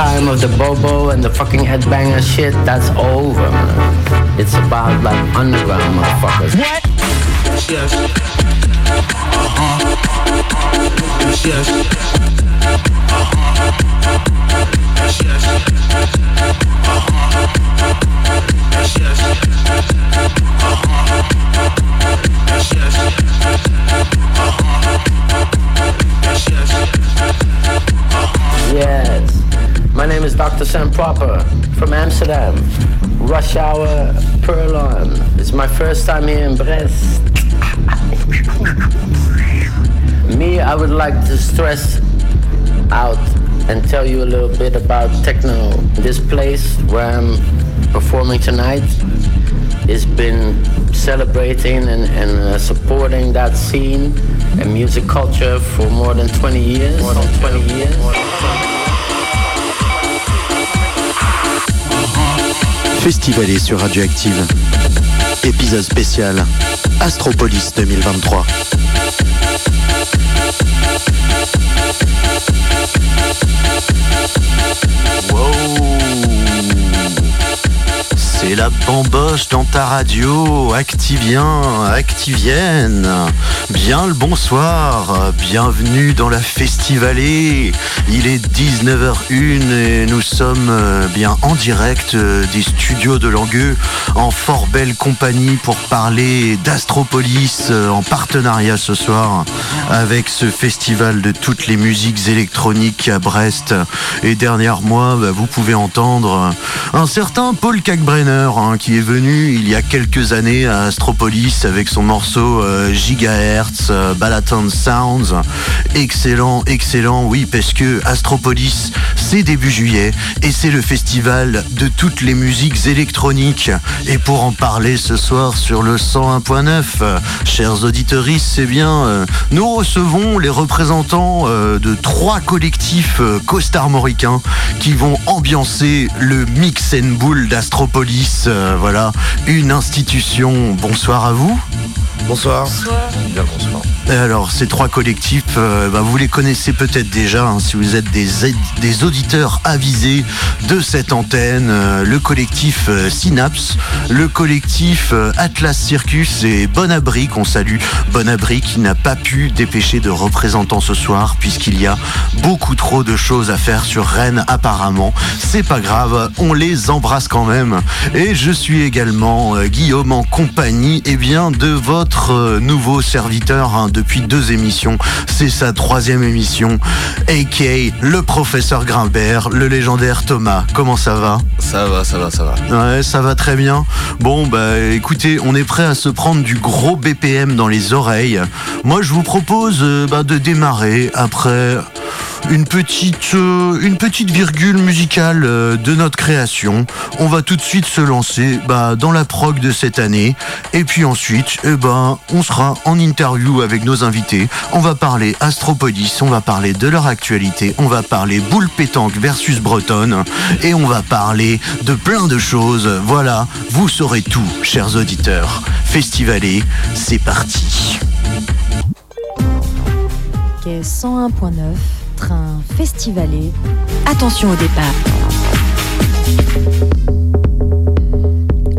time of the bobo and the fucking headbanger shit, that's over, man. It's about like underground motherfuckers. What? Yes. Uh-huh. Yes, yes. Uh-huh. Yes, yes. Uh-huh. Yes, 100% proper from Amsterdam. Rush hour, Pearl on. It's my first time here in Brest. Me, I would like to stress out and tell you a little bit about techno. This place where I'm performing tonight has been celebrating and, and uh, supporting that scene and music culture for more than 20 years. More than 20 years. Festivalé sur Radioactive. Épisode spécial Astropolis 2023. C'est la bamboche dans ta radio, Activien, Activienne. Bien le bonsoir, bienvenue dans la Festivalée. Il est 19h01 et nous sommes euh, bien en direct euh, des studios de Langueux en fort belle compagnie pour parler d'Astropolis euh, en partenariat ce soir avec ce festival de toutes les musiques électroniques à Brest. Et dernièrement, bah, vous pouvez entendre un certain Paul Kalkbrenner hein, qui est venu il y a quelques années à Astropolis avec son morceau euh, Gigahertz, euh, Balaton Sounds. Excellent, excellent, oui, parce que Astropolis, c'est début juillet et c'est le festival de toutes les musiques électroniques. Et pour en parler ce soir sur le 101.9, euh, chers auditeurs, c'est bien, euh, nous recevons les représentants euh, de trois collectifs costarmoricains qui vont ambiancer le Mix and Bull d'Astropolis. Euh, voilà, une institution. Bonsoir à vous. Bonsoir. Bien, bonsoir. Et alors, ces trois collectifs, euh, bah, vous les connaissez peut-être déjà hein, si vous êtes des, des auditeurs avisés de cette antenne. Euh, le collectif euh, Synapse, le collectif euh, Atlas Circus et Bon Abri qu'on salue. Bon Abri qui n'a pas pu dépêcher de représentants ce soir puisqu'il y a beaucoup trop de choses à faire sur Rennes apparemment. C'est pas grave, on les embrasse quand même. Et je suis également euh, Guillaume en compagnie eh bien, de votre euh, nouveau serviteur hein, depuis deux émissions. C'est sa troisième émission, a.k.a. le professeur Grimbert, le légendaire Thomas. Comment ça va? Ça va, ça va, ça va. Ouais, ça va très bien. Bon, bah écoutez, on est prêt à se prendre du gros BPM dans les oreilles. Moi, je vous propose euh, bah, de démarrer après une petite, euh, une petite virgule musicale euh, de notre création. On va tout de suite se lancer bah, dans la prog de cette année. Et puis ensuite, eh ben, on sera en interview avec nos invités. On va parler Astropolis, on va parler de leur actualité, on va parler boule pétanque versus bretonne. Et on va parler de plein de choses. Voilà, vous saurez tout, chers auditeurs. Festivalé, c'est parti. Quai 101.9, train festivalé. Attention au départ.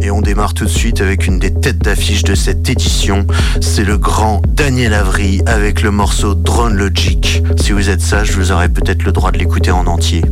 Et on démarre tout de suite avec une des têtes d'affiche de cette édition. C'est le grand Daniel Avry avec le morceau Drone Logic. Si vous êtes sage, vous aurez peut-être le droit de l'écouter en entier.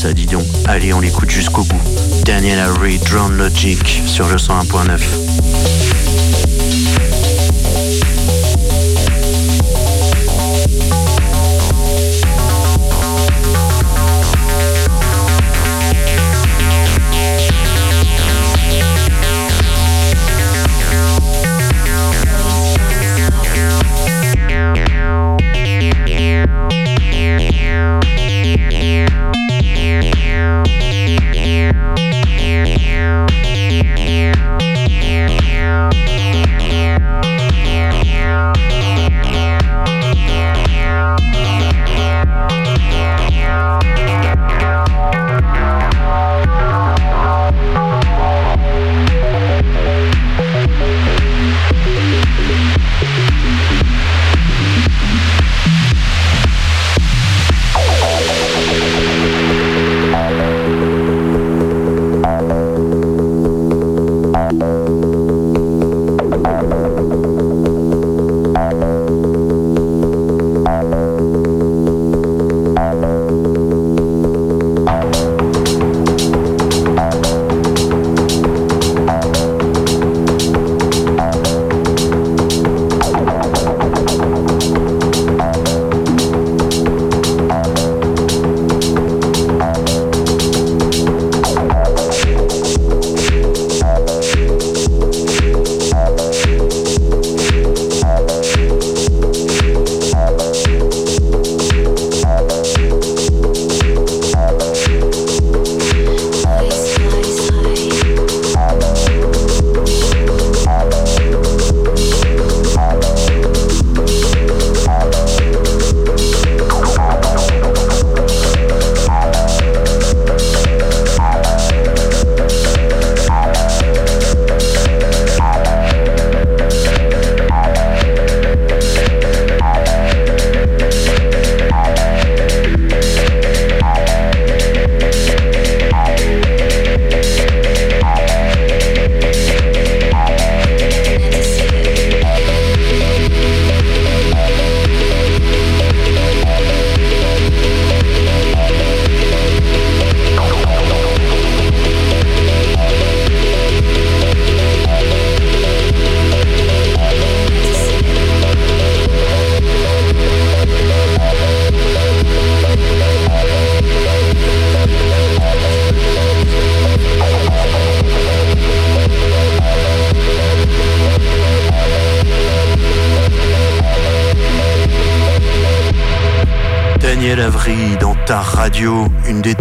Ça, dis donc. Allez, on l'écoute jusqu'au bout. Daniel Avery, Drone Logic sur le 101.9.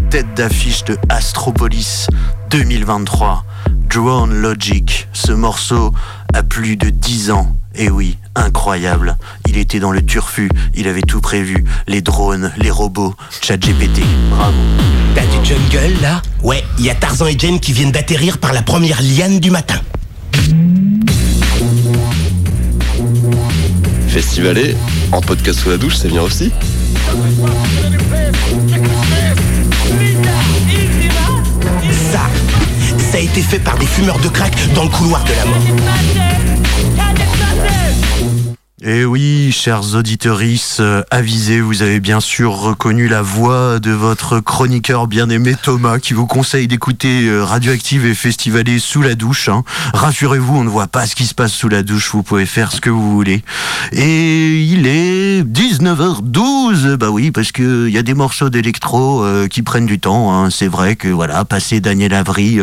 têtes d'affiche de Astropolis 2023, Drone Logic. Ce morceau a plus de 10 ans. Et oui, incroyable. Il était dans le turfu, il avait tout prévu. Les drones, les robots, ChatGPT. Bravo. T'as du jungle là? Ouais, il y a Tarzan et Jane qui viennent d'atterrir par la première liane du matin. Festivalé, en podcast sous la douche, c'est bien aussi ça a été fait par des fumeurs de crack dans le couloir de la mort. Eh oui, chers auditeurs, euh, avisés, vous avez bien sûr reconnu la voix de votre chroniqueur bien-aimé Thomas qui vous conseille d'écouter euh, Radioactive et Festivalé sous la douche. Hein. Rassurez-vous, on ne voit pas ce qui se passe sous la douche, vous pouvez faire ce que vous voulez. Et il est 19h12, bah oui, parce qu'il y a des morceaux d'électro euh, qui prennent du temps. Hein. C'est vrai que voilà, passer Daniel Avry,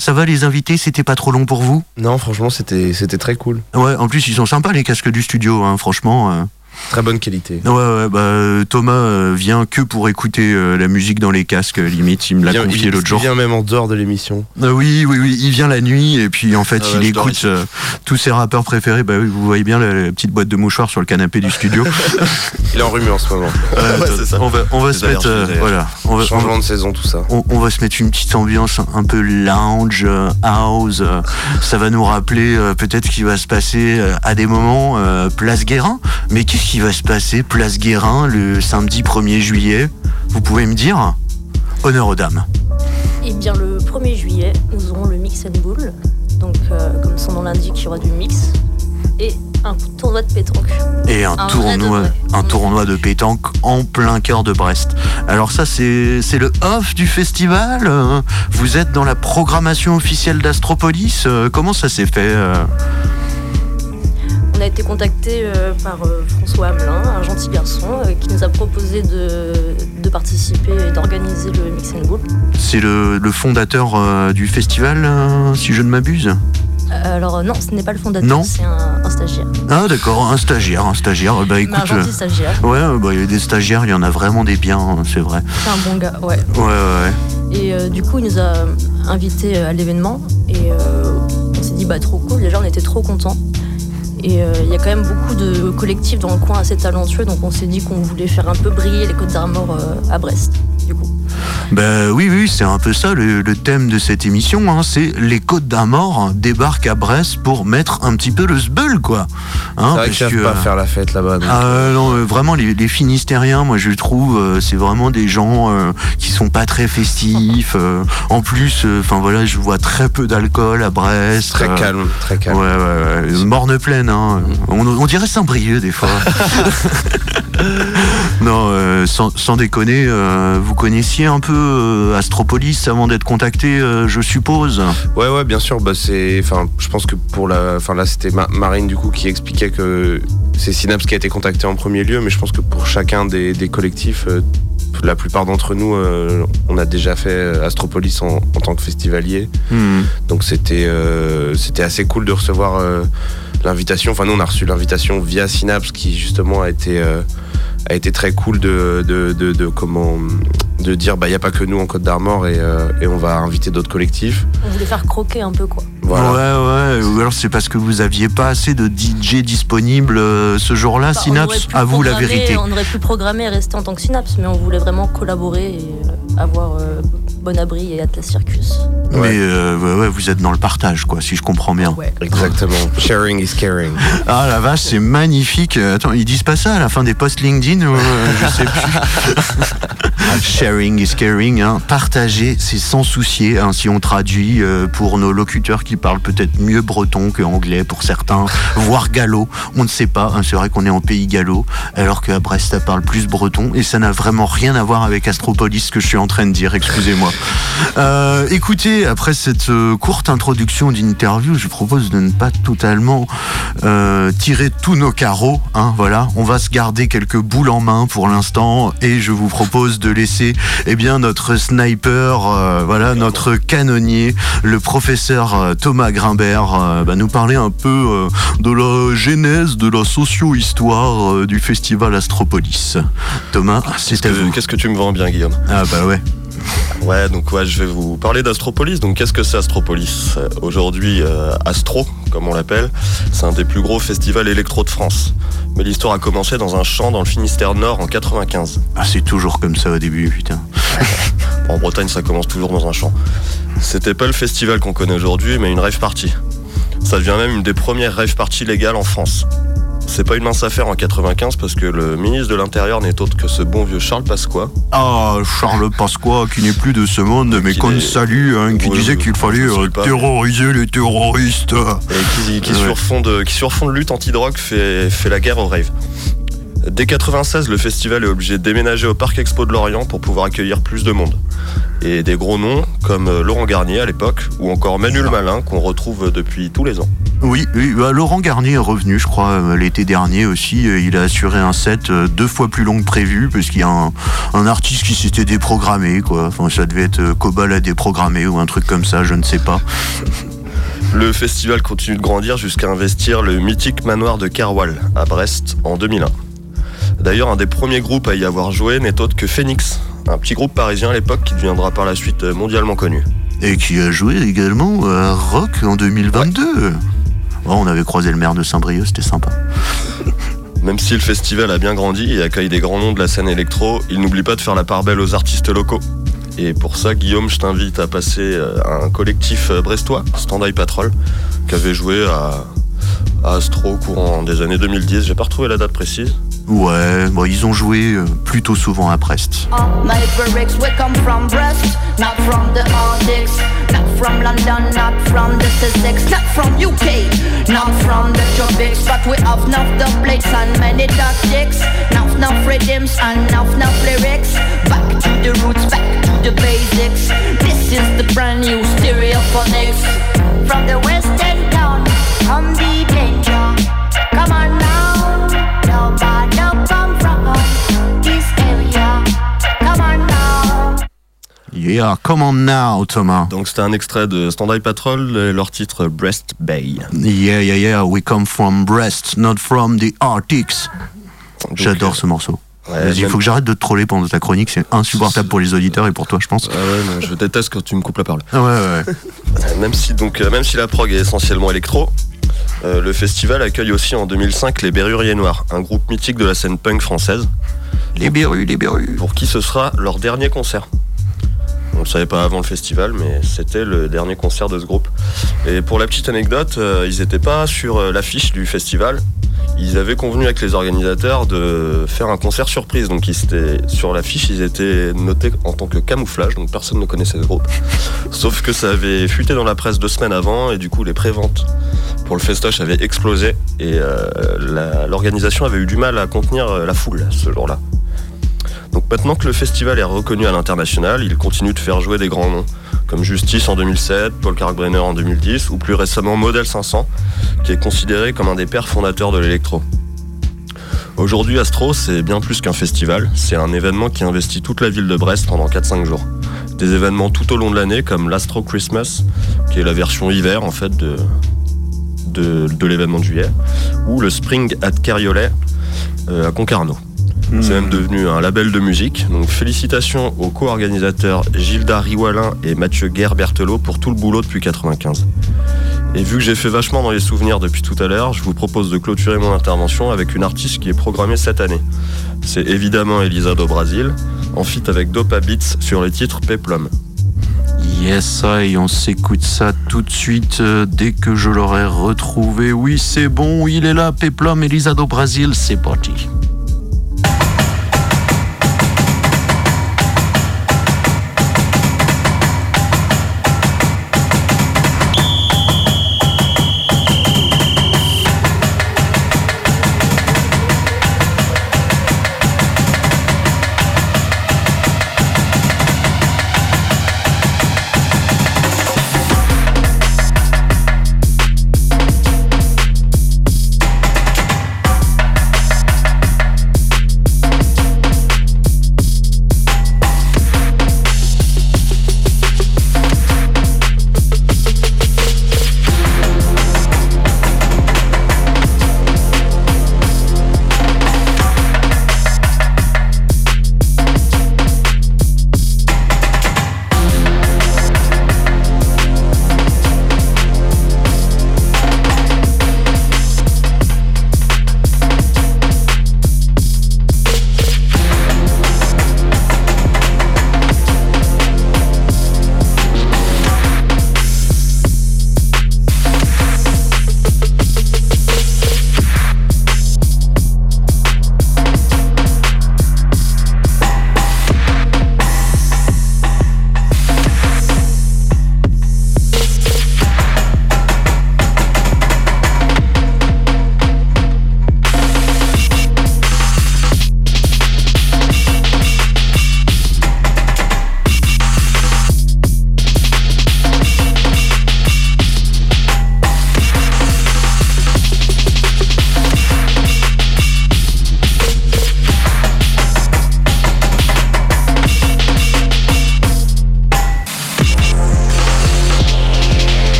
ça va les invités, c'était pas trop long pour vous? Non, franchement, c'était très cool. Ouais, en plus ils sont sympas les casques du studio. Hein, franchement. Euh. Très bonne qualité. Ouais, ouais bah, Thomas euh, vient que pour écouter euh, la musique dans les casques, limite. Il me l'a confié l'autre jour. Il vient même en dehors de l'émission. oui, oui, oui. Il vient la nuit et puis en fait, ah il écoute tous ses rappeurs préférés. Bah, vous voyez bien la, petite boîte de mouchoirs sur le canapé du studio. il est enrhumé en ce moment. On va, on va se mettre. voilà. On va, Changement de saison, tout ça. On, va se mettre une petite ambiance un peu lounge, house. ça va nous rappeler peut-être qu'il va se passer à des moments Place Guérin. Mais qu'est-ce qui va se passer place Guérin le samedi 1er juillet Vous pouvez me dire Honneur aux dames. Eh bien, le 1er juillet, nous aurons le Mix and Bull. Donc, euh, comme son nom l'indique, il y aura du mix et un tournoi de pétanque. Et un, Un tournoi, un tournoi de pétanque en plein cœur de Brest. Alors ça, c'est le off du festival. Vous êtes dans la programmation officielle d'Astropolis. euh, Comment ça s'est fait euh On a été contacté euh, par euh, François Hamelin, un gentil garçon, euh, qui nous a proposé de, de participer et d'organiser le Mix and Bowl. C'est le, le fondateur du festival, si je ne m'abuse? Alors non, ce n'est pas le fondateur, Non? c'est un, un stagiaire. Ah d'accord, un stagiaire, un stagiaire. Bah un écoute, gentil stagiaire. ouais, bah, il y a des stagiaires, il y en a vraiment des biens, hein, c'est vrai. C'est un bon gars, ouais. Ouais, ouais. Et euh, du coup, il nous a invités à l'événement et euh, on s'est dit bah trop cool. Déjà, on était trop contents. Et euh, il y a quand même beaucoup de collectifs dans le coin assez talentueux, donc on s'est dit qu'on voulait faire un peu briller les Côtes d'Armor euh, à Brest. Ben oui, oui, c'est un peu ça le, le thème de cette émission. hein, c'est les Côtes d'Armor débarquent à Brest pour mettre un petit peu le sbeul, quoi. Hein, C'est vrai parce que, pas euh, faire la fête là-bas. Ah euh, non, euh, vraiment les, les Finistériens, moi je trouve, euh, c'est vraiment des gens qui sont pas très festifs. en plus, enfin voilà, je vois très peu d'alcool à Brest. Très calme, très Ouais, calme. ouais, ouais. Morne pleine, hein. On, on dirait Saint-Brieuc des fois. non, sans, sans déconner, vous connaissiez un peu euh, Astropolis avant d'être contacté, euh, je suppose. Ouais, ouais, bien sûr. Bah, c'est, enfin, je pense que pour la, enfin là, c'était Ma- Marine du coup qui expliquait que c'est Synapse qui a été contacté en premier lieu, mais je pense que pour chacun des, des collectifs, euh, la plupart d'entre nous, euh, on a déjà fait Astropolis en, en tant que festivalier. Hmm. Donc c'était, euh, c'était assez cool de recevoir euh, l'invitation. Enfin, nous, on a reçu l'invitation via Synapse, qui justement a été, a été très cool de, de, de, de comment, de dire, bah, il n'y a pas que nous en Côte d'Armor et, euh, et on va inviter d'autres collectifs. on voulait faire croquer un peu quoi. Voilà. Ouais, ouais, ou alors c'est parce que vous aviez pas assez de DJ disponibles euh, ce jour-là, aurait Synapse À vous la vérité. On aurait pu programmer et rester en tant que Synapse, mais on voulait vraiment collaborer et euh, avoir euh, Bon Abri et Atlas Circus. Ouais. Mais euh, ouais, vous êtes dans le partage, quoi, si je comprends bien. Ouais. Exactement. Sharing is caring. Ah la vache, c'est magnifique. Euh, Attends, ils disent pas ça à la fin des posts LinkedIn ou, euh, Je sais plus. Sharing is caring. Hein. Partager, c'est sans soucier. Hein, si on traduit euh, pour nos locuteurs qui parlent peut-être mieux breton que anglais pour certains, voire gallo. On ne sait pas. hein. c'est vrai qu'on est en pays gallo, alors qu'à Brest, ça parle plus breton. Et ça n'a vraiment rien à voir avec Astropolis, ce que je suis en train de dire. Excusez-moi. Euh, écoutez, après cette euh, courte introduction d'interview, je propose de ne pas totalement euh, tirer tous nos carreaux. Hein, voilà, on va se garder quelques boules en main pour l'instant, et je vous propose de laisser, eh bien, notre sniper, euh, voilà, notre canonnier, le professeur Thomas Grimbert, bah, nous parler un peu euh, de la genèse, de la socio-histoire euh, du festival Astropolis. Thomas, c'est à Que- vous. Qu'est-ce que tu me vends bien, Guillaume? Ah bah ouais. Ouais, donc ouais, je vais vous parler d'Astropolis. Donc qu'est-ce que c'est Astropolis? Euh, Aujourd'hui, euh, Astro, comme on l'appelle, c'est un des plus gros festivals électro de France. Mais l'histoire a commencé dans un champ dans le Finistère Nord en 95. Ah, c'est toujours comme ça au début, putain. En Bretagne, ça commence toujours dans un champ. C'était pas le festival qu'on connaît aujourd'hui, mais une rave party. Ça devient même une des premières rave parties légales en France. C'est pas une mince affaire en 95 parce que le ministre de l'Intérieur n'est autre que ce bon vieux Charles Pasqua, Ah, Charles Pasqua, qui n'est plus de ce monde, mais qu'on salue, hein, qui Oui, disait qu'il fallait euh, terroriser les terroristes. et qui, qui, Ouais. sur fond de, qui sur fond de lutte anti-drogue fait, fait la guerre au rave. Dès 96, le festival est obligé de déménager au Parc Expo de Lorient pour pouvoir accueillir plus de monde. Et des gros noms comme euh, Laurent Garnier à l'époque, ou encore Manu le Malin qu'on retrouve depuis tous les ans. Oui, oui, bah, Laurent Garnier est revenu, je crois, euh, l'été dernier aussi. Euh, Il a assuré un set euh, deux fois plus long que prévu, parce qu'il y a un, un artiste qui s'était déprogrammé, quoi. Enfin, ça devait être euh, Cobal à déprogrammer ou un truc comme ça, je ne sais pas. Le festival continue de grandir jusqu'à investir le mythique manoir de Kerwal à Brest en 2001. D'ailleurs, un des premiers groupes à y avoir joué n'est autre que Phoenix, un petit groupe parisien à l'époque qui deviendra par la suite mondialement connu. Et qui a joué également à Rock en 2022. Oh, on avait croisé le maire de Saint-Brieuc, c'était sympa. Même si le festival a bien grandi et accueille des grands noms de la scène électro, il n'oublie pas de faire la part belle aux artistes locaux. Et pour ça, Guillaume, je t'invite à passer euh, à un collectif euh, brestois, Stand Eye Patrol, qui avait joué à, à Astro au courant des années 2010. J'ai pas retrouvé la date précise. Ouais, ils ont joué euh, plutôt souvent à Brest. From the Nordics, not from London, not from the Sussex, not from UK, not from the aerobics, but we have enough the plates and many tactics. Enough, enough rhythms and enough, enough lyrics. Back to the roots, back to the basics. This is the brand new stereophonics. From the western town, come the danger. Come on now, Yeah, come on now, Thomas. Donc c'était un extrait de Stand Patrol leur titre Breast Bay. Yeah, yeah, yeah, we come from Brest, not from the Arctics. J'adore euh, ce morceau. ouais, Vas-y, il même- faut que j'arrête de te troller pendant ta chronique, c'est insupportable pour les auditeurs et pour toi, je pense. Ouais, non, je déteste quand tu me coupes la parole. Ah ouais, ouais, ouais. Même si, donc, euh, même si la prog est essentiellement électro, euh, le festival accueille aussi en 2005 les Berruriers Noirs, un groupe mythique de la scène punk française, Les berrues, les berrues. pour qui ce sera leur dernier concert. On le savait pas avant le festival, mais c'était le dernier concert de ce groupe. Et pour la petite anecdote, euh, ils n'étaient pas sur euh, l'affiche du festival. Ils avaient convenu avec les organisateurs de faire un concert surprise. Donc ils étaient sur l'affiche, ils étaient notés en tant que camouflage, donc personne ne connaissait ce groupe. Sauf que ça avait fuité dans la presse deux semaines avant, et du coup les préventes pour le festoche avaient explosé, et euh, l'organisation avait eu du mal à contenir euh, la foule ce jour-là. Donc maintenant que le festival est reconnu à l'international, il continue de faire jouer des grands noms, comme Justice en 2007, Paul Kalkbrenner en 2010, ou plus récemment Model 500, qui est considéré comme un des pères fondateurs de l'électro. Aujourd'hui, Astro, c'est bien plus qu'un festival, c'est un événement qui investit toute la ville de Brest pendant 4-5 jours. Des événements tout au long de l'année, comme l'Astro Christmas, qui est la version hiver en fait de, de, de l'événement de juillet, ou le Spring at Cariolet euh, à Concarneau. C'est même devenu un label de musique. Donc félicitations aux co-organisateurs Gilda Riwalin et Mathieu Guerre-Berthelot pour tout le boulot depuis 95. Et vu que j'ai fait vachement dans les souvenirs depuis tout à l'heure, je vous propose de clôturer mon intervention avec une artiste qui est programmée cette année. C'est évidemment Elisa do Brasil, en feat avec Dopa Beats sur le titre Peplum. Yes, I, on s'écoute ça tout de suite euh, dès que je l'aurai retrouvé. Oui, c'est bon, il est là, Peplum, Elisa do Brasil, c'est parti.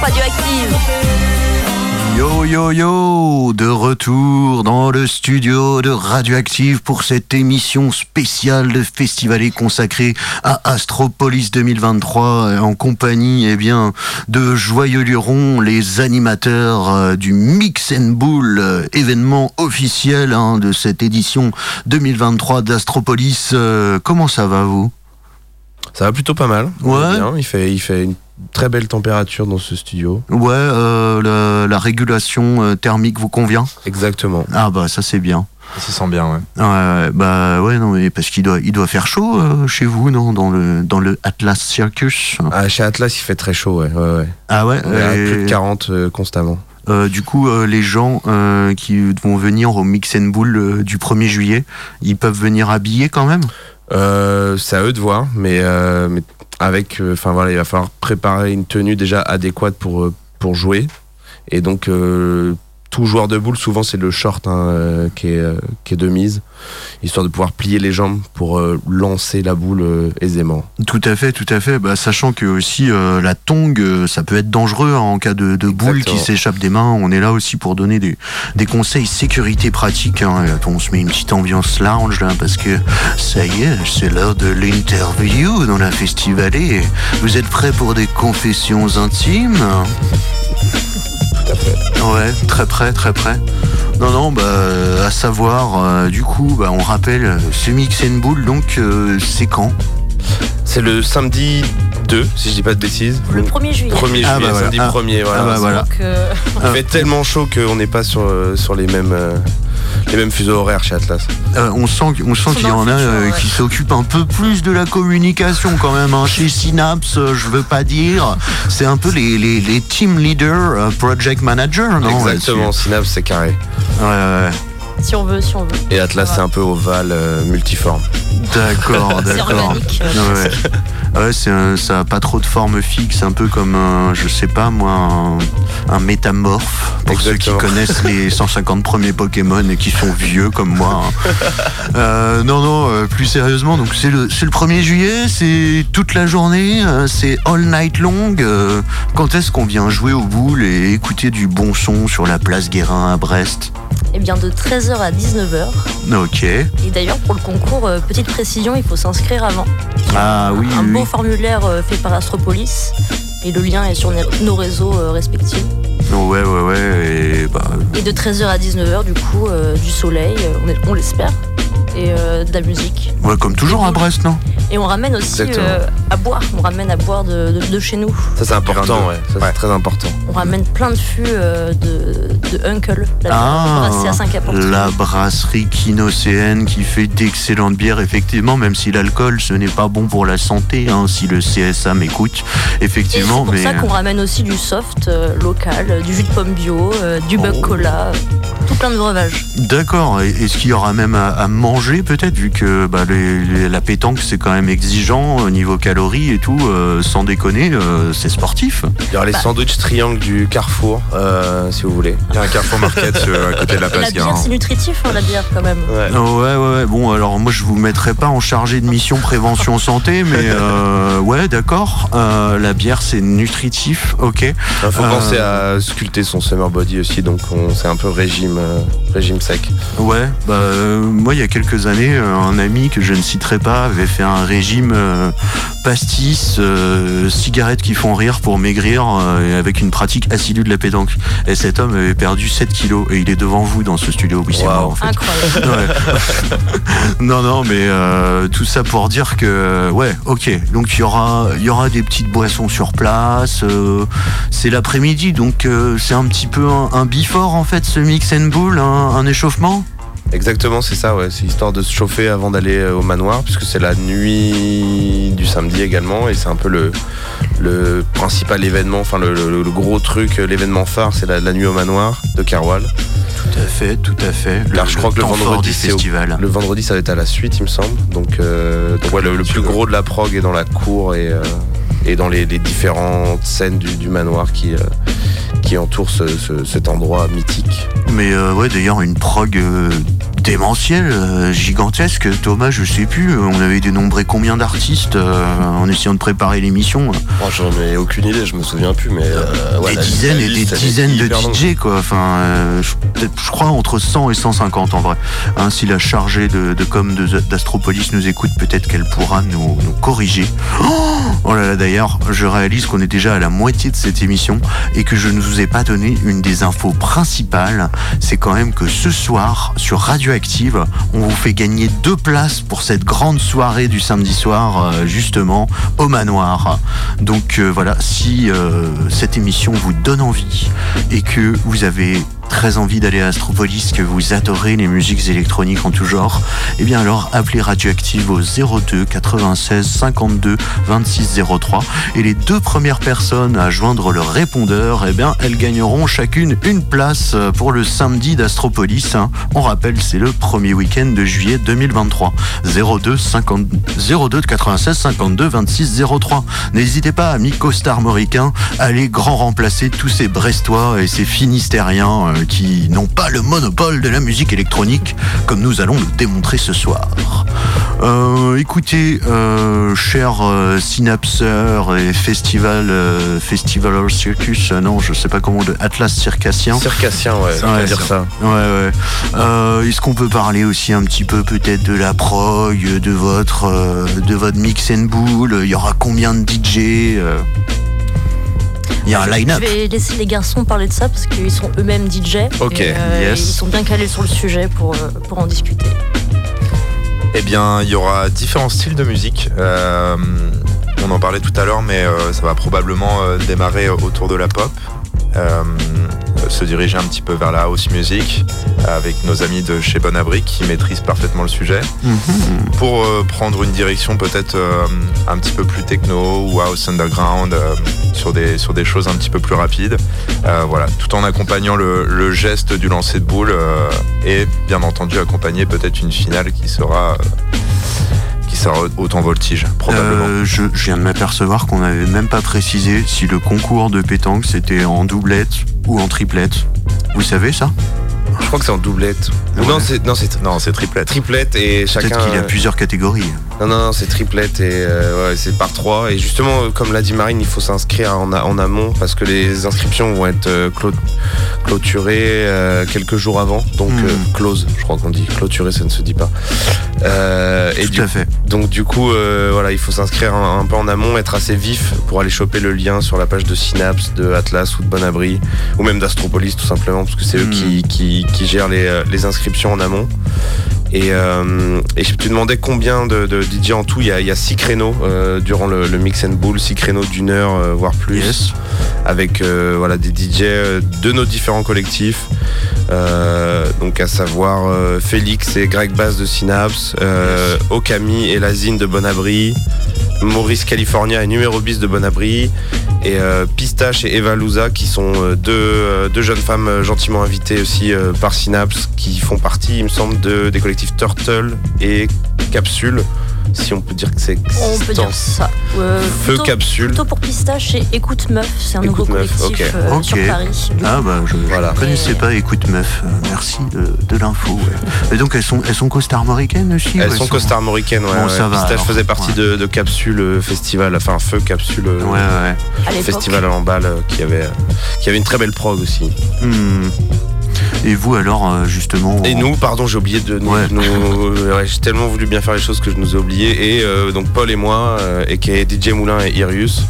Radioactive. Yo yo yo De retour dans le studio de Radioactive pour cette émission spéciale de Festivalet consacrée à Astropolis 2023 euh, en compagnie eh bien, de Joyeux Luron, les animateurs euh, du Mix and Bull, euh, événement officiel hein, de cette édition 2023 d'Astropolis. Euh, comment ça va vous? Ça va plutôt pas mal. Ouais. bien. Il fait, il fait une très belle température dans ce studio. Ouais, euh, la, la régulation euh, thermique vous convient Exactement. Ah bah ça c'est bien. Ça sent bien, ouais. Ouais, ouais, bah ouais, non, mais parce qu'il doit, il doit faire chaud euh, chez vous, non dans le, dans le Atlas Circus. Ah, chez Atlas, il fait très chaud, ouais. ouais, ouais. Ah ouais On est à et, plus de 40 euh, constamment. euh, Du coup, euh, les gens euh, qui vont venir au Mix and Bull euh, du 1er juillet, ils peuvent venir habillés quand même? Euh, c'est à eux de voir, mais, euh, mais avec, enfin voilà, il va falloir préparer une tenue déjà adéquate pour euh, pour jouer. Et donc euh, tout joueur de boule, souvent c'est le short hein, euh, qui, est, euh, qui est de mise, histoire de pouvoir plier les jambes pour euh, lancer la boule aisément. Tout à fait, tout à fait. Bah, sachant que aussi la tongue, ça peut être dangereux hein, en cas de, de boule qui s'échappe des mains. On est là aussi pour donner des, des conseils sécurité pratiques. Hein. On se met une petite ambiance lounge là parce que ça y est, c'est l'heure de l'interview dans la festivalée. Vous êtes prêts pour des confessions intimes? Ouais, très près, très près. Non, non, bah, euh, à savoir, euh, du coup, bah, on rappelle, euh, ce mix and bull, donc, c'est quand? C'est le samedi 2, si je dis pas de bêtises. Le 1er juillet. 1er juillet, Ah, bah, voilà. samedi Ah. 1er, voilà. Ah, bah, voilà. Donc, euh, Il fait tellement chaud qu'on n'est pas sur, euh, sur les mêmes euh, les mêmes fuseaux horaires chez Atlas. Euh, on sent, on sent qu'il y en a euh, ouais. qui s'occupent un peu plus de la communication quand même. hein. Chez Synapse, euh, je veux pas dire. C'est un peu les, les, les team leaders, euh, project manager, non Exactement, Synapse c'est carré. Ouais, ouais, si on veut, si on veut. Et Atlas c'est un peu ovale, euh, multiforme. D'accord, d'accord. Ouais. Un- ça a pas trop de forme fixe, un peu comme un, je sais pas moi, un, un métamorphe. Pour ceux qui connaissent les 150 premiers Pokémon et qui sont vieux comme moi. hein. Euh, non, non, euh, plus sérieusement, donc c'est le, c'est le 1er juillet, c'est toute la journée, euh, c'est all night long. quand est-ce qu'on vient jouer au boule et écouter du bon son sur la place Guérin à Brest? Eh bien, de 13h à 19h. Ok. Et d'ailleurs, pour le concours, euh, petite précision, il faut s'inscrire avant. Ah oui, Un oui, beau oui. formulaire euh, fait par Astropolis. Et le lien est sur nos- nos réseaux euh, respectifs. Ouais, ouais, ouais. Et bah, Et de 13h à 19h, du coup, euh, du soleil, euh, on, l'espère. Et euh, de la musique. ouais, comme toujours à Brest, non? Et on ramène aussi euh, à boire. On ramène à boire de, de- de chez nous. Ça c'est important, ouais. Ça Ouais. c'est très important. On ramène plein de fûts euh, de, de Uncle. La Ah, à 5 apports. la brasserie Quinocéenne qui fait d'excellentes bières, effectivement, même si l'alcool ce n'est pas bon pour la santé, hein, si le CSA m'écoute, Et c'est effectivement. pour mais ça qu'on ramène aussi du soft euh, local, du jus de pomme bio, euh, du bug Oh. cola, euh, tout plein de breuvages. d'accord. Et- Est-ce qu'il y aura même à, à manger peut-être, vu que bah, les- les- la pétanque c'est quand même exigeant au niveau calories et tout, euh, sans déconner, euh, c'est sportif. Il y aura les Bah. sandwichs triangles du Carrefour, euh, si vous voulez. Il y a un Carrefour Market euh, à côté de la La place bière, Guérin. c'est nutritif, hein, la bière quand même. Ouais. Oh, ouais, ouais, ouais. Bon, alors moi je vous mettrai pas en chargé de mission prévention santé, mais euh, ouais, d'accord. Euh, la bière c'est nutritif, ok. Il faut Euh, penser à sculpter son summer body aussi, donc on- c'est un peu régime, euh, régime sec. Ouais, bah euh, moi il y a quelques années, euh, un ami que je ne citerai pas avait fait un régime euh, pastis, euh, cigarettes qui font rire pour maigrir, euh, avec une pratique assidue de la pétanque. Et cet homme avait perdu 7 kilos et il est devant vous dans ce studio. Oui, c'est Wow. moi en fait. Incroyable. Ouais. non, non, mais euh, tout ça pour dire que, ouais, ok. Donc il y aura, il y aura des petites boissons sur place. euh, c'est l'après-midi, donc euh, c'est un petit peu un, un before en fait, ce mix and bull, un, un échauffement. Exactement, c'est ça, ouais. C'est histoire de se chauffer avant d'aller euh, au manoir, puisque c'est la nuit du samedi également, et c'est un peu le, le principal événement, enfin le, le- le gros truc, euh, l'événement phare, c'est la, la nuit au manoir de Carwal. Tout à fait, tout à fait. Car je crois que le vendredi, c'est. Le vendredi, ça va être à la suite, il me semble. Donc, euh, donc ouais, le, le plus gros de la prog est dans la cour et, euh, et dans les, les différentes scènes du, du manoir qui, euh, qui entourent ce- ce- cet endroit mythique. Mais euh, ouais, d'ailleurs, une prog euh, démentiel, euh, gigantesque. Thomas, je sais plus, on avait dénombré combien d'artistes euh, en essayant de préparer l'émission Oh, J'en ai aucune idée, je me souviens plus, mais. euh, ouais, Des dizaines et des dizaines de. DJ, quoi. Enfin, euh, je, crois entre 100 et 150 en vrai. Hein, si la chargée de, de com d'Astropolis nous écoute, peut-être qu'elle pourra nous, nous corriger. Oh, oh là là, d'ailleurs, je réalise qu'on est déjà à la moitié de cette émission et que je ne vous ai pas donné une des infos principales. C'est quand même que ce soir, sur Radioactive, on vous fait gagner deux places pour cette grande soirée du samedi soir, euh, justement, au manoir. Donc euh, voilà, si euh, cette émission vous donne envie et que vous avez très envie d'aller à Astropolis, que vous adorez les musiques électroniques en tout genre, eh bien alors appelez Radioactive au 02 96 52 26 03 et les deux premières personnes à joindre le répondeur, eh bien elles gagneront chacune une place pour le samedi d'Astropolis. hein. On rappelle, c'est le premier week-end de juillet 2023. 02 50 02 96 52 26 03. N'hésitez pas, amis costarmoricains, à aller grand remplacer tous ces Brestois et ces Finistériens euh, qui n'ont pas le monopole de la musique électronique, comme nous allons le démontrer ce soir. Euh, écoutez, euh, chers euh, synapseurs et festival, euh, festivaler circus, euh, non, je sais pas comment, de Atlas circassien. Circassien, ouais, va Ouais, dire ça. Ouais, ouais. Euh, Est-ce qu'on peut parler aussi un petit peu peut-être de la prog, de votre, euh, de votre mix and boule? Il y aura combien de DJ euh? Il y a un Je line-up. vais laisser les garçons parler de ça parce qu'ils sont eux-mêmes DJ. Ok, et, euh, yes. Ils sont bien calés sur le sujet pour, euh, pour en discuter. Eh bien, il y aura différents styles de musique. Euh, on en parlait tout à l'heure, mais euh, ça va probablement démarrer autour de la pop. Se diriger un petit peu vers la house music avec nos amis de chez Bon Abri qui maîtrisent parfaitement le sujet. Pour euh, prendre une direction peut-être euh, un petit peu plus techno ou house underground euh, sur, des, sur des choses un petit peu plus rapides. Voilà, tout en accompagnant le, le geste du lancer de boule et bien entendu accompagner peut-être une finale qui sera, sera autant voltige probablement. Euh, je, je viens de m'apercevoir qu'on n'avait même pas précisé si le concours de pétanque c'était en doublette ou en triplette. Vous savez ça? Je crois que c'est en doublette. Ou Ouais. Non, c'est non, c'est non, c'est triplette. triplette et chacun. Peut-être qu'il y a euh, plusieurs catégories. Non, non, non, c'est triplette et euh, ouais, c'est par trois. Et justement, comme l'a dit Marine, il faut s'inscrire en, en amont parce que les inscriptions vont être euh, clôturées euh, quelques jours avant. Donc, Hmm. euh, close, je crois qu'on dit. Clôturé, ça ne se dit pas. Euh, et Tout du, à fait. donc, du coup, voilà, il faut s'inscrire un, un peu en amont, être assez vif pour aller choper le lien sur la page de Synapse, de Atlas ou de Bon Abri, ou même d'Astropolis, tout simplement, parce que c'est eux Hmm. qui, qui, qui les, euh, les inscriptions en amont. Et, euh, et je te demandais combien de, de DJ en tout. Il y a, il y a six créneaux euh, durant le, le mix and bull, six créneaux d'une heure, euh, voire plus, Yes. avec voilà des DJ de nos différents collectifs. Donc à savoir Félix et Greg Bass de Synapse, euh, Okami et Lazine de Bonabri, Maurice California et Numéro Bis de Bonabri, et Pistache et Eva Louza qui sont deux, deux jeunes femmes gentiment invitées aussi par Synapse qui font partie, il me semble, de, des collectifs Turtle et Capsule, si on peut dire que c'est On peut dire ça. Euh, Feu plutôt- Capsule. Plutôt pour Pistache et Écoute Meuf, c'est un Écoute nouveau Meuf, collectif ok. euh, Ok. sur Paris. Ah bah je Voilà. ne connaissais pas Écoute Meuf. Euh, merci de, de l'info. ouais. Et donc elles sont elles sont costarmoricaines aussi Elles ou sont costarmoricaines, ouais. Bon, ouais. ça va, Pistache alors. faisait partie Ouais. de, de Capsule Festival, enfin Feu Capsule. Festival à l'emballe qui avait, qui avait une très belle prog aussi. Hmm. Et vous alors euh, justement Et nous, pardon, j'ai oublié de nous. Ouais. nous- ouais, j'ai tellement voulu bien faire les choses que je nous ai oublié. Et euh, donc Paul et moi, euh, et qui est DJ Moulin et Irius,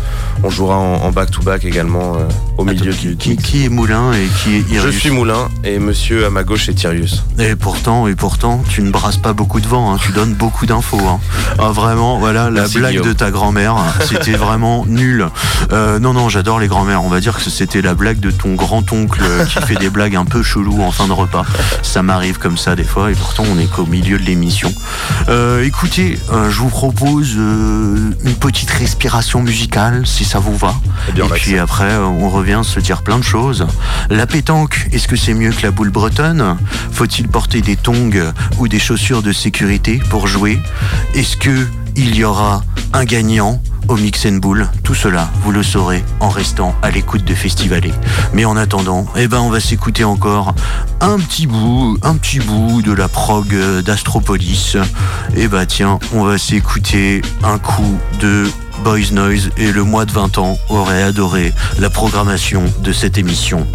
on jouera en back-to-back également euh, au milieu Attends, du. qui, du- qui est Moulin et qui est Je Irius suis Moulin et monsieur à ma gauche est Irius. Et pourtant, et pourtant, tu ne brasses pas beaucoup de vent, hein, tu donnes beaucoup d'infos. Hein. Ah, vraiment, voilà, la Merci, blague Guillaume. de ta grand-mère, c'était vraiment nul. Euh, non, non, j'adore les grand-mères. On va dire que c'était la blague de ton grand-oncle euh, qui fait des blagues un peu cheloues en fin de repas. Ça m'arrive comme ça des fois, et pourtant on est qu'au milieu de l'émission. Euh, écoutez, euh, je vous propose euh, une petite respiration musicale, si ça vous va. Eh bien, et puis après, on revient se dire plein de choses. La pétanque, est-ce que c'est mieux que la boule bretonne? Faut-il porter des tongs ou des chaussures de sécurité pour jouer? Est-ce que il y aura un gagnant au Mix and Bull. Tout cela, vous le saurez en restant à l'écoute de Festivalet. Mais en attendant, eh ben, on va s'écouter encore un petit bout, un petit bout de la prog d'Astropolis. Et bah tiens, on va s'écouter un coup de Boys Noise et le mois de 20 ans aurait adoré la programmation de cette émission.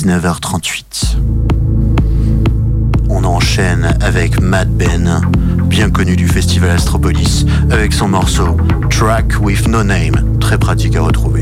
19h38. On enchaîne avec Mad Ben, bien connu du Festival Astropolis, avec son morceau Track with No Name, très pratique à retrouver.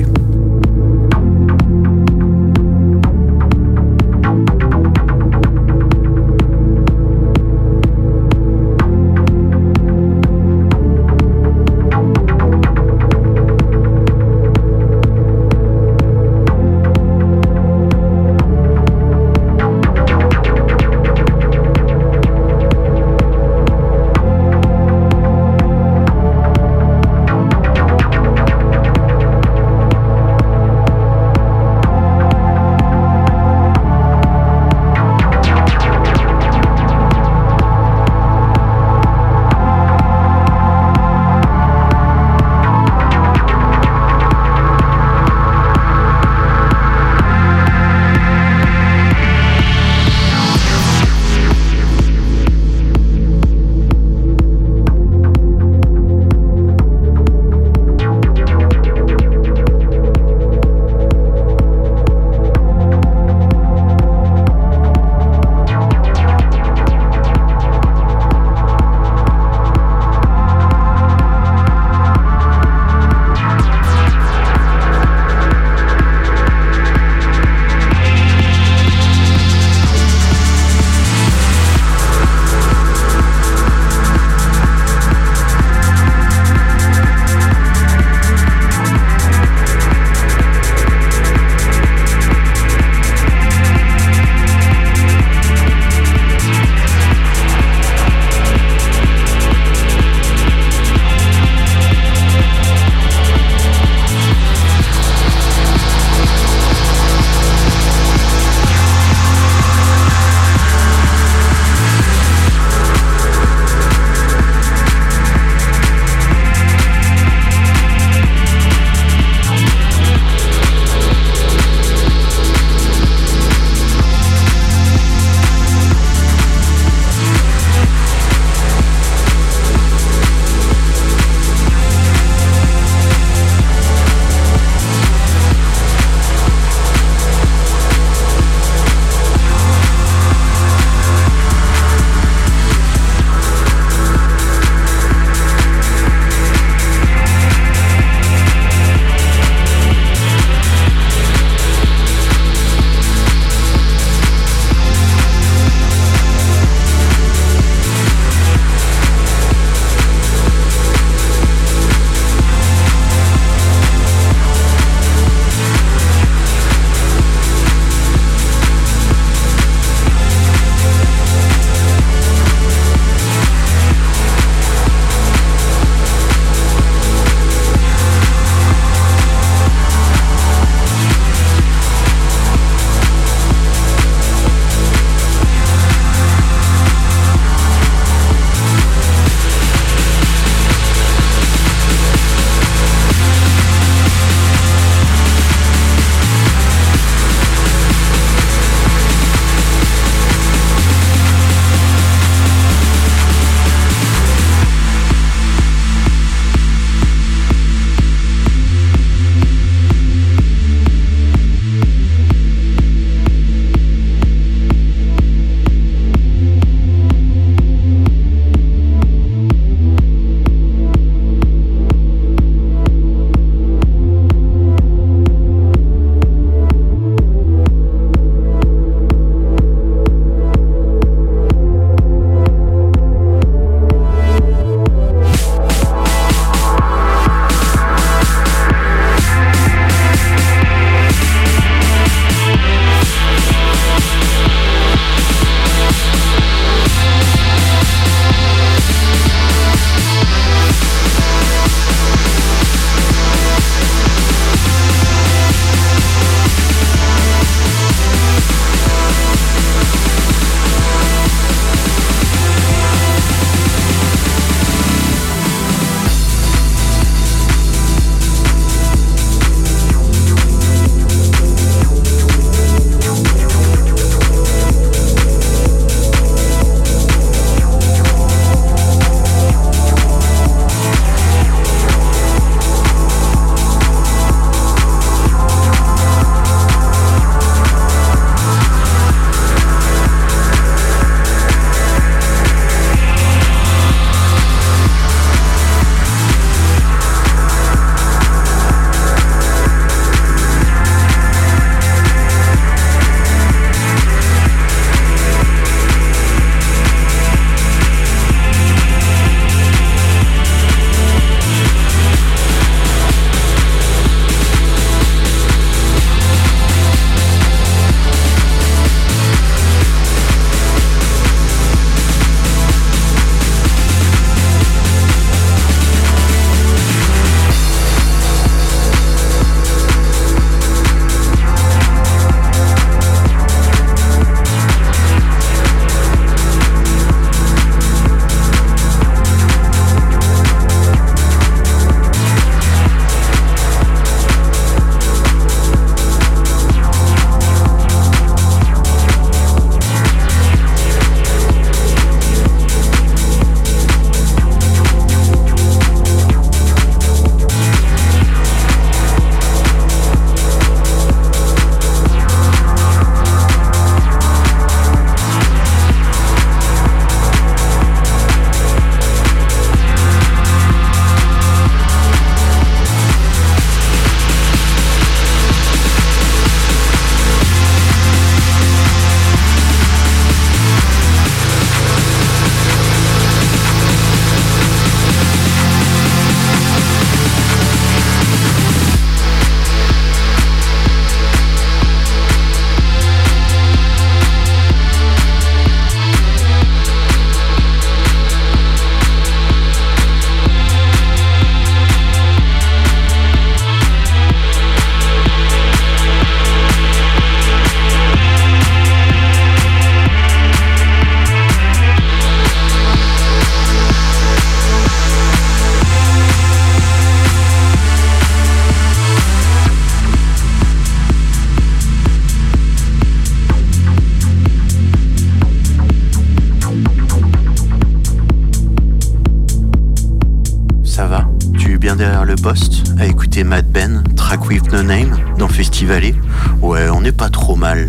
With No Name, dans Festivalé. Ouais, on n'est pas trop mal.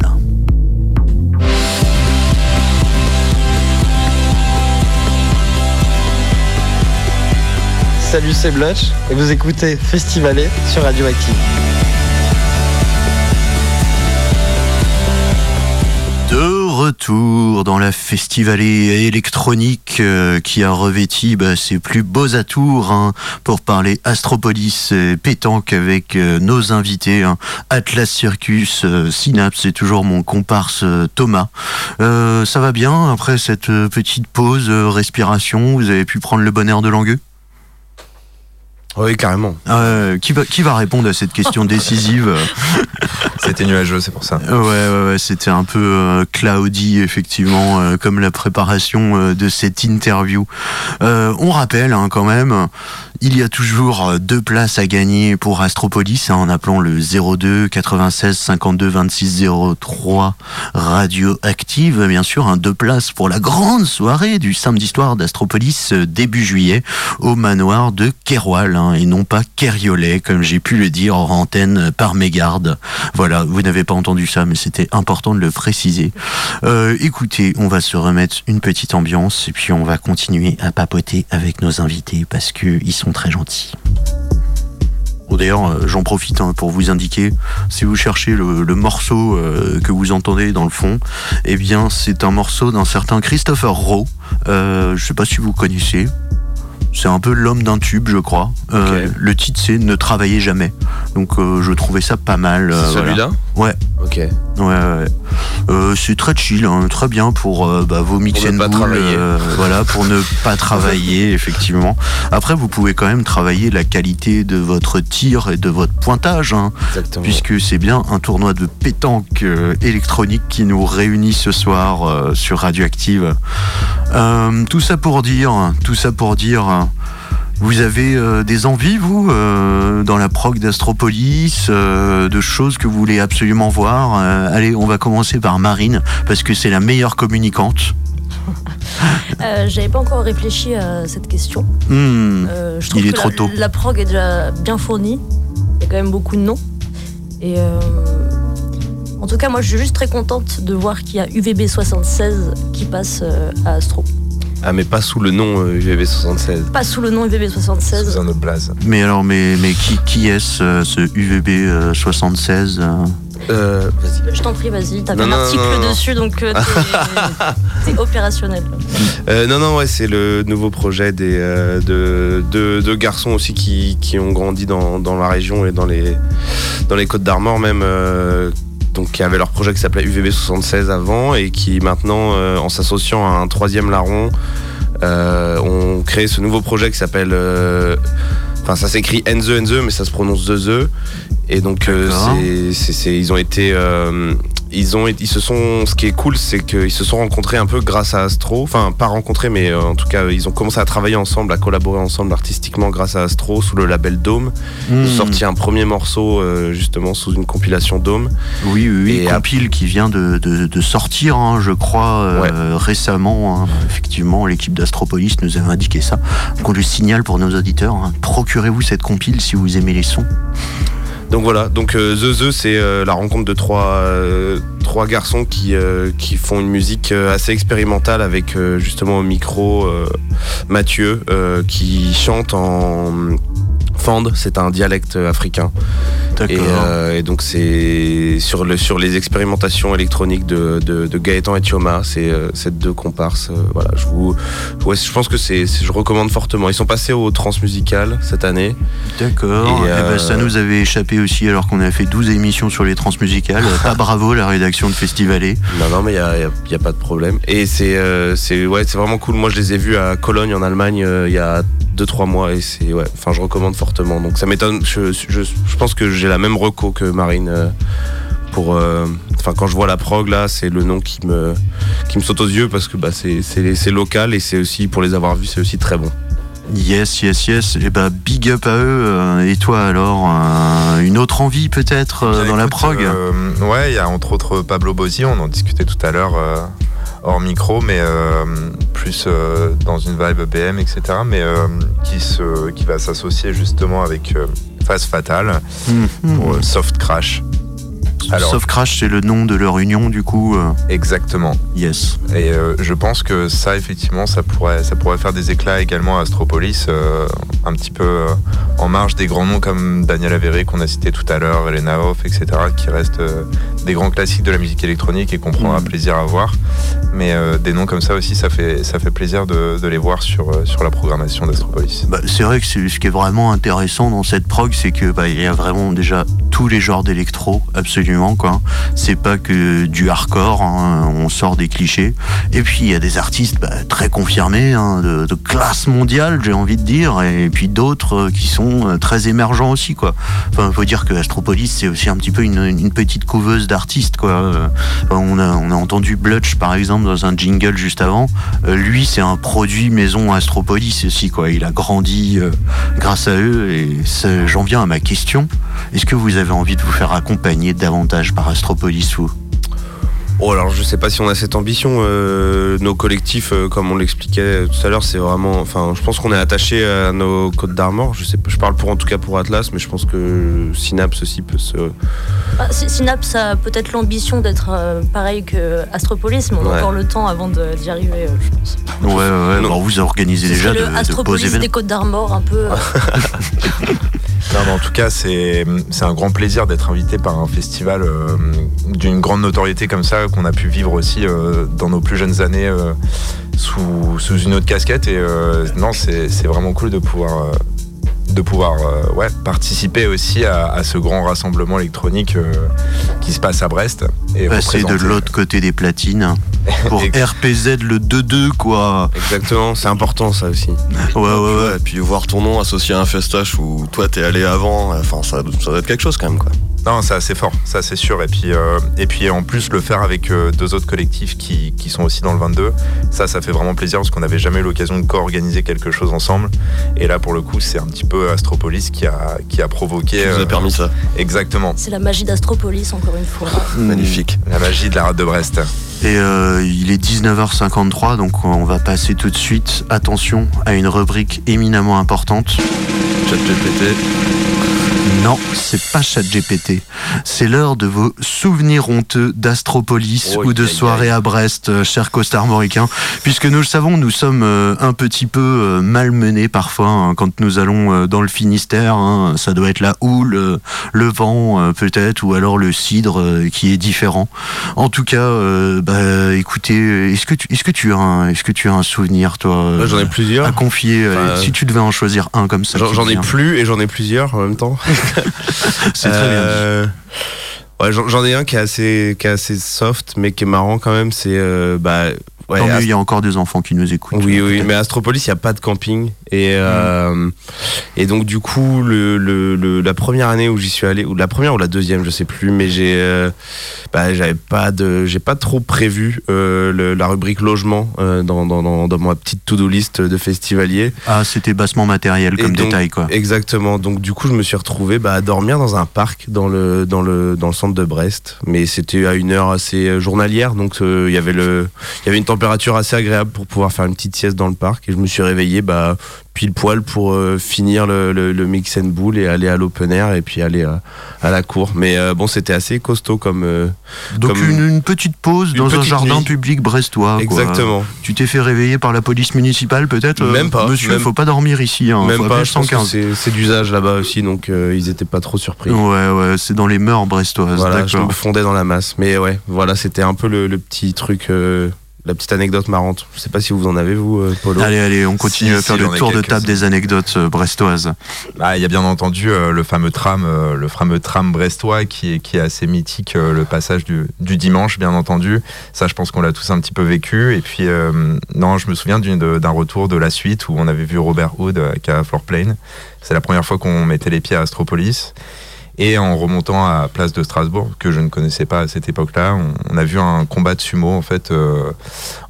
Salut, c'est Blutch et vous écoutez Festivalé sur Radioactive. De retour dans la festivalée électronique euh, qui a revêti bah, ses plus beaux atours hein, pour parler Astropolis et pétanque avec euh, nos invités. hein. Atlas Circus, euh, Synapse, c'est toujours mon comparse Thomas. Ça va bien après cette petite pause, respiration? Vous avez pu prendre le bon air de Langueux? Oui, carrément. Euh, qui, va, qui va répondre à cette question décisive C'était nuageux, c'est pour ça. Ouais, ouais, ouais, c'était un peu euh, cloudy, effectivement, euh, comme la préparation euh, de cette interview. Euh, on rappelle hein, quand même, il y a toujours euh, deux places à gagner pour Astropolis hein, en appelant le 02 96 52 26 03 radioactive. Bien sûr, hein, deux places pour la grande soirée du samedi soir d'Astropolis euh, début juillet au manoir de Keroual hein, et non pas Keriolet, comme j'ai pu le dire en antenne par mégarde. Voilà, vous n'avez pas entendu ça, mais c'était important de le préciser. Euh, écoutez, on va se remettre une petite ambiance et puis on va continuer à papoter avec nos invités parce que ils très gentils. D'ailleurs, j'en profite hein, pour vous indiquer, si vous cherchez le, morceau euh, que vous entendez dans le fond, eh bien, c'est un morceau d'un certain Christopher Rowe. Euh, je sais pas si vous connaissez. C'est un peu l'homme d'un tube, je crois. Euh, Le titre, c'est Ne travaillez jamais. Donc, euh, je trouvais ça pas mal. euh, voilà. celui-là Ouais. Ok. Ouais, ouais. Euh, c'est très chill, hein, très bien pour bah, vos mix Pour ne and pas boules, travailler. euh, voilà, pour ne pas travailler, effectivement. Après, vous pouvez quand même travailler la qualité de votre tir et de votre pointage, hein, Exactement. puisque c'est bien un tournoi de pétanque électronique qui nous réunit ce soir sur Radioactive. Tout ça pour dire, tout ça pour dire. Vous avez euh, des envies, vous, euh, dans la prog d'Astropolis, euh, de choses que vous voulez absolument voir Allez, on va commencer par Marine, parce que c'est la meilleure communicante. J'avais pas encore réfléchi à cette question. Hmm, je trouve il est que trop la, tôt. la prog est déjà bien fournie. Il y a quand même beaucoup de noms. Et en tout cas, moi, je suis juste très contente de voir qu'il y a UVB76 qui passe à Astro. Ah, mais pas sous le nom euh, UVB76. Pas sous le nom UVB76. Sous un autre blaze. Mais alors, mais, mais qui, qui est-ce, euh, ce UVB euh, 76 euh Euh, vas-y. Je t'en prie, vas-y. T'avais Non, un article non, non. dessus, donc euh, t'es- opérationnel. Euh, non, non, ouais, c'est le nouveau projet des, euh, de, de, de garçons aussi qui, qui ont grandi dans, dans la région et dans les, dans les Côtes d'Armor même. Donc qui avaient leur projet qui s'appelait UVB76 avant et qui maintenant, euh, en s'associant à un troisième larron, euh, ont créé ce nouveau projet qui s'appelle... euh, Enfin, ça s'écrit Enze Enze, mais ça se prononce The The. Et donc, euh, ils ont été. euh, ils, ont, ils se sont. Ce qui est cool, c'est qu'ils se sont rencontrés un peu grâce à Astro. Enfin, pas rencontrés, mais euh, en tout cas, ils ont commencé à travailler ensemble, à collaborer ensemble artistiquement grâce à Astro sous le label Dome. Ils Hmm, ont sorti un premier morceau, euh, justement, sous une compilation Dome. Oui, oui, oui, Et compile qui vient de, de- de sortir, hein, je crois, euh, récemment. hein. Effectivement, l'équipe d'Astropolis nous avait indiqué ça. Donc on le signale pour nos auditeurs. hein. Procurez-vous cette compile si vous aimez les sons. Donc voilà, donc euh, The The, c'est euh, la rencontre de trois, euh, garçons qui, qui font une musique assez expérimentale avec justement au micro Mathieu qui chante en Fand, c'est un dialecte africain. D'accord. Et, euh, et donc c'est sur, le, sur les expérimentations électroniques de, de, de Gaëtan et Thioma, c'est euh, ces deux comparses. euh, voilà, je vous, ouais, je pense que c'est, je recommande fortement. Ils sont passés au transmusical cette année. D'accord. Et, Eh ben, ça nous avait échappé aussi alors qu'on a fait 12 émissions sur les transmusicales. Pas bravo la rédaction de Festivalé. Non, non, mais il n'y a, y a- pas de problème. Et c'est c'est ouais, c'est vraiment cool. Moi, je les ai vus à Cologne, en Allemagne, il y a 2-3 mois. Et c'est, ouais, enfin, je recommande fortement. Donc, ça m'étonne. Je, je, je pense que j'ai la même reco que Marine. euh, pour, euh, enfin, quand je vois la prog, là, c'est le nom qui me, qui me saute aux yeux parce que bah, c'est- local et c'est aussi, pour les avoir vus, c'est aussi très bon. Yes, yes, yes. Et bah, big up à eux. Euh, Et toi alors, une autre envie peut-être dans la prog euh, Ouais, il y a entre autres Pablo Bozzi, on en discutait tout à l'heure euh, hors micro, mais euh, plus euh, dans une vibe BM, etc. Mais euh, qui, se, qui va s'associer justement avec Phase Fatale pour euh, Soft Crash. Alors- Soft Crash, c'est le nom de leur union, du coup. euh, Exactement. yes. Et euh, je pense que ça, effectivement, ça pourrait, ça pourrait faire des éclats également à Astropolis, euh, un petit peu en marge des grands noms comme Daniel Avéré qu'on a cité tout à l'heure, Elena Hoff, etc., qui restent des grands classiques de la musique électronique et qu'on prendra plaisir à voir. Mais des noms comme ça aussi, ça fait, ça fait plaisir de, de les voir sur, sur la programmation d'Astropolis. Bah, c'est vrai que ce qui est vraiment intéressant dans cette prog, c'est que bah, il y a vraiment déjà tous les genres d'électro, absolument quoi. C'est pas que du hardcore, hein, on sort des clichés. Et puis il y a des artistes bah, très confirmés, hein, de, classe mondiale, j'ai envie de dire, et puis d'autres euh, qui sont euh, très émergents aussi quoi. Enfin, faut dire que Astropolis c'est aussi un petit peu une, petite couveuse d'artistes quoi. Euh, on a entendu Blutch par exemple dans un jingle juste avant. Lui c'est un produit maison Astropolis aussi quoi. Il a grandi grâce à eux et j'en viens à ma question. Est-ce que vous avez envie de vous faire accompagner davantage par Astropolis vous Oh alors je sais pas si on a cette ambition. euh, nos collectifs, euh, comme on l'expliquait tout à l'heure, c'est vraiment. Enfin, je pense qu'on est attaché à nos codes d'armor. Je sais, pas- je parle pour en tout cas pour Atlas, mais je pense que Synapse aussi peut se. Ah, Sy- Synapse a peut-être l'ambition d'être euh, pareil que Astropolis, mais on a encore le temps avant d'y arriver, euh, je pense. Ouais ouais, ouais Non. bon, vous organisez déjà de, le de beaux Astropolis des Côtes d'Armor, un peu. Non, mais en tout cas, c'est c'est un grand plaisir d'être invité par un festival euh, d'une grande notoriété comme ça, qu'on a pu vivre aussi euh, dans nos plus jeunes années euh, sous, sous une autre casquette. Et euh, non, c'est vraiment cool de pouvoir, euh, de pouvoir euh, ouais, participer aussi à, à ce grand rassemblement électronique euh, qui se passe à Brest. Et Passer de l'autre côté des platines pour Ex- RPZ le 2-2 quoi. Exactement, c'est important ça aussi. Ouais ouais ouais. Ouais, et puis voir ton nom associé à un festoche où toi t'es allé avant, enfin ça, ça doit être quelque chose quand même quoi. Non, c'est assez fort, ça c'est sûr. Et puis, euh, et puis en plus, le faire avec euh, deux autres collectifs qui, qui sont aussi dans le 22, ça, ça fait vraiment plaisir parce qu'on n'avait jamais eu l'occasion de co-organiser quelque chose ensemble. Et là, pour le coup, c'est un petit peu Astropolis qui a, qui a provoqué. Qui euh, a permis ça Exactement. C'est la magie d'Astropolis, encore une fois. Magnifique. La magie de la rade de Brest. Et euh, il est 19h53, donc on va passer tout de suite, attention, à une rubrique éminemment importante. Chat GPT. Non, c'est pas ChatGPT. C'est l'heure de vos souvenirs honteux d'Astropolis Oh, ou de soirées à Brest, euh, chers costarmoricains. Puisque nous le savons, nous sommes euh, un petit peu malmenés parfois hein, quand nous allons dans le Finistère. hein. Ça doit être la houle, le vent peut-être, ou alors le cidre qui est différent. En tout cas, euh, bah, écoutez, est-ce que tu, est-ce que tu as, un, est-ce que tu as un souvenir, toi, euh, j'en ai plusieurs. à confier euh, Enfin, Si tu devais en choisir un comme ça, J'en ai plus et j'en ai plusieurs en même temps. C'est très bien. Euh, Ouais, j'en j'en ai un qui est assez, qui est assez soft, mais qui est marrant quand même. C'est euh, bah ouais. Tant mieux, Ast- il y a encore des enfants qui nous écoutent. oui, oui, mais Astropolis, il n'y a pas de camping. Et, euh, et donc, du coup, le, le, le- la première année où j'y suis allé, ou la première ou la deuxième, je sais plus, mais j'ai euh, bah, j'avais pas de, j'ai pas trop prévu euh, la rubrique logement euh, dans, dans, dans, dans ma petite to-do list de festivalier. Ah, c'était bassement matériel comme donc- détail, quoi. Exactement. Donc du coup, je me suis retrouvé bah, à dormir dans un parc dans le dans le dans le centre de Brest, mais c'était à une heure assez journalière, donc il y avait le il y avait une température assez agréable pour pouvoir faire une petite sieste dans le parc. Et je me suis réveillé bah pile poil pour euh, finir le, le, le mix and bull et aller à l'open air et puis aller à, à la cour. Mais euh, bon, c'était assez costaud comme euh, Donc comme- une, une petite pause Une dans un jardin nuit. public brestois. quoi. exactement. Tu t'es fait réveiller par la police municipale, peut-être euh, Même pas, Monsieur, même- faut pas dormir ici. Hein, Même pas. Je pense que 115. c'est d'usage là-bas aussi, donc euh, ils étaient pas trop surpris. Ouais, ouais, c'est dans les mœurs brestoises. Voilà, je me fondais dans la masse. Mais ouais, voilà, c'était un peu le, le petit truc, euh, la petite anecdote marrante. Je sais pas si vous en avez, vous, euh, Polo. Allez, allez, on continue Si, à faire si, le tour de table des anecdotes euh, brestoises. Ah, il y a bien entendu euh, le fameux tram, euh, le fameux tram brestois qui est, qui est assez mythique, euh, le passage du, du dimanche, bien entendu. Ça, je pense qu'on l'a tous un petit peu vécu. Et puis, euh, non, je me souviens d'un retour de la suite où on avait vu Robert Hood qui a Floorplane. C'est la première fois qu'on mettait les pieds à Astropolis. Et en remontant à Place de Strasbourg, que je ne connaissais pas à cette époque-là, on, on a vu un combat de sumo en fait euh,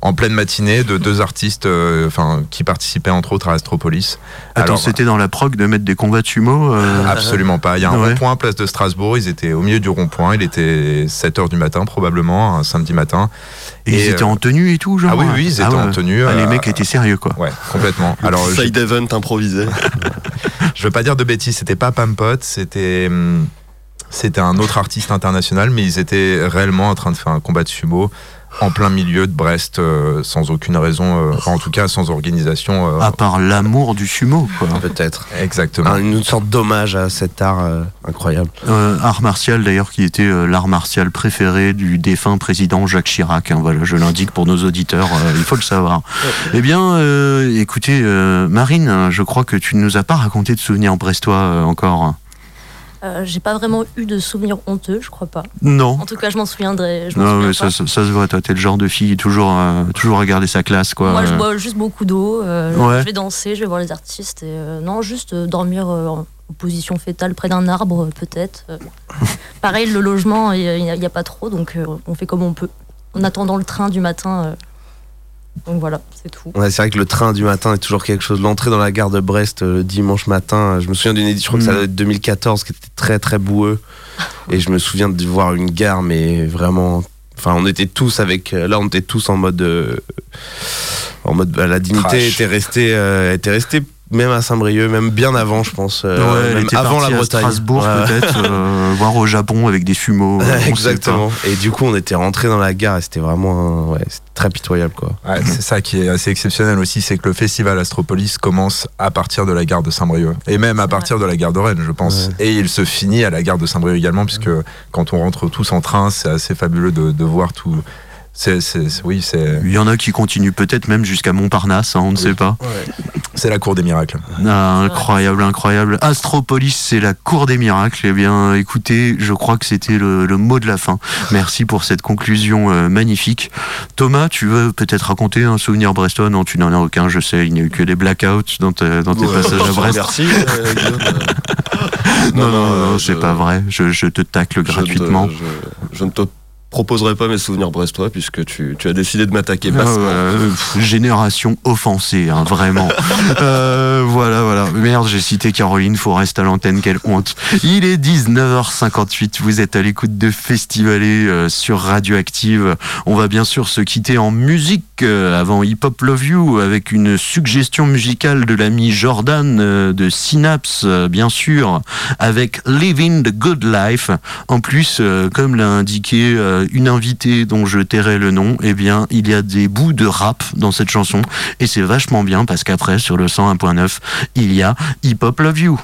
en pleine matinée de deux artistes, euh, enfin qui participaient entre autres à Astropolis. Attends, Alors, c'était dans la prog de mettre des combats de sumo euh, Absolument pas. Il y a un Ouais. rond-point Place de Strasbourg. Ils étaient au milieu du rond-point. Il était 7 heures du matin probablement, un samedi matin. Et ils étaient en tenue et tout, genre Ah oui, oui, ils étaient Ah ouais. en tenue. Ah, les euh, mecs étaient sérieux, quoi. Ouais, complètement. Alors, je, Side event improvisé. je veux pas dire de bêtises, c'était pas Pampot, c'était hum, c'était un autre artiste international, mais ils étaient réellement en train de faire un combat de sumo en plein milieu de Brest, euh, sans aucune raison, euh, en tout cas sans organisation. euh, À part l'amour du sumo, quoi. Peut-être. Exactement. Un- une sorte d'hommage à cet art euh, incroyable. Euh, art martial d'ailleurs qui était euh, l'art martial préféré du défunt président Jacques Chirac. hein, voilà, je l'indique pour nos auditeurs, euh, il faut le savoir. Eh bien, euh, écoutez, euh, Marine, je crois que tu ne nous as pas raconté de souvenirs brestois euh, encore. Euh, J'ai pas vraiment eu de souvenirs honteux, je crois pas. Non. En tout cas, je m'en souviendrai. Je Non, souviens mais ça, pas. ça, ça se voit, toi, t'es le genre de fille toujours, euh, toujours regarder sa classe, quoi. Moi, je bois juste beaucoup d'eau. euh, Ouais. Je vais danser, je vais voir les artistes. Et, non, juste dormir en position fétale près d'un arbre, peut-être. Pareil, le logement, il n'y a, pas trop, donc on fait comme on peut. En attendant le train du matin. Donc voilà, c'est tout. Ouais, c'est vrai que le train du matin est toujours quelque chose. L'entrée dans la gare de Brest euh, le dimanche matin, euh, je me souviens d'une édition, je crois que ça Mm. doit être 2014, qui était très très boueux. Et je me souviens de voir une gare, mais vraiment. Enfin, on était tous avec. euh, Là, on était tous en mode. euh, en mode. bah, la dignité Trash. était restée, euh, était restée même à Saint-Brieuc, même bien avant, je pense. euh, ouais, elle même était avant la à Bretagne. Strasbourg Ouais. peut-être, euh, voire au Japon avec des sumos. euh. Exactement. Et du coup, on était rentré dans la gare et c'était vraiment. un- Ouais, c'était très pitoyable, quoi. Ouais, c'est ça qui est assez exceptionnel aussi, c'est que le festival Astropolis commence à partir de la gare de Saint-Brieuc et même à partir de la gare de Rennes, je pense. Et il se finit à la gare de Saint-Brieuc également, puisque quand on rentre tous en train, c'est assez fabuleux de, de voir tout. C'est, c'est- c'est- oui, c'est, Il y en a qui continuent peut-être même jusqu'à Montparnasse, hein, on ne sait pas. c'est la cour des miracles. Ah, incroyable, incroyable. Astropolis, c'est la cour des miracles. Eh bien, écoutez, je crois que c'était le, le mot de la fin. Merci pour cette conclusion euh, magnifique. Thomas, tu veux peut-être raconter un souvenir brestois? Non, tu n'en as aucun, je sais. Il n'y a eu que des blackouts dans, tes passages à Brest. Merci. euh. Non, non, non, c'est je- pas vrai. Je, je te tacle je te- gratuitement. Je, je ne te proposerai pas mes souvenirs brestois puisque tu, tu as décidé de m'attaquer Ah, euh, génération offensée, hein, vraiment. Euh, voilà, voilà. Merde, j'ai cité Caroline Forest à l'antenne, quelle honte. Il est 19h58, vous êtes à l'écoute de Festivalé euh, sur Radioactive. On va bien sûr se quitter en musique euh, avant Hip Hop Love You avec une suggestion musicale de l'ami Jordan de Synapse, bien sûr, avec Living the Good Life. En plus, comme l'a indiqué euh, une invitée dont je tairai le nom, eh bien, il y a des bouts de rap dans cette chanson et c'est vachement bien parce qu'après, sur le 101.9, il y a Hip Hop Love You.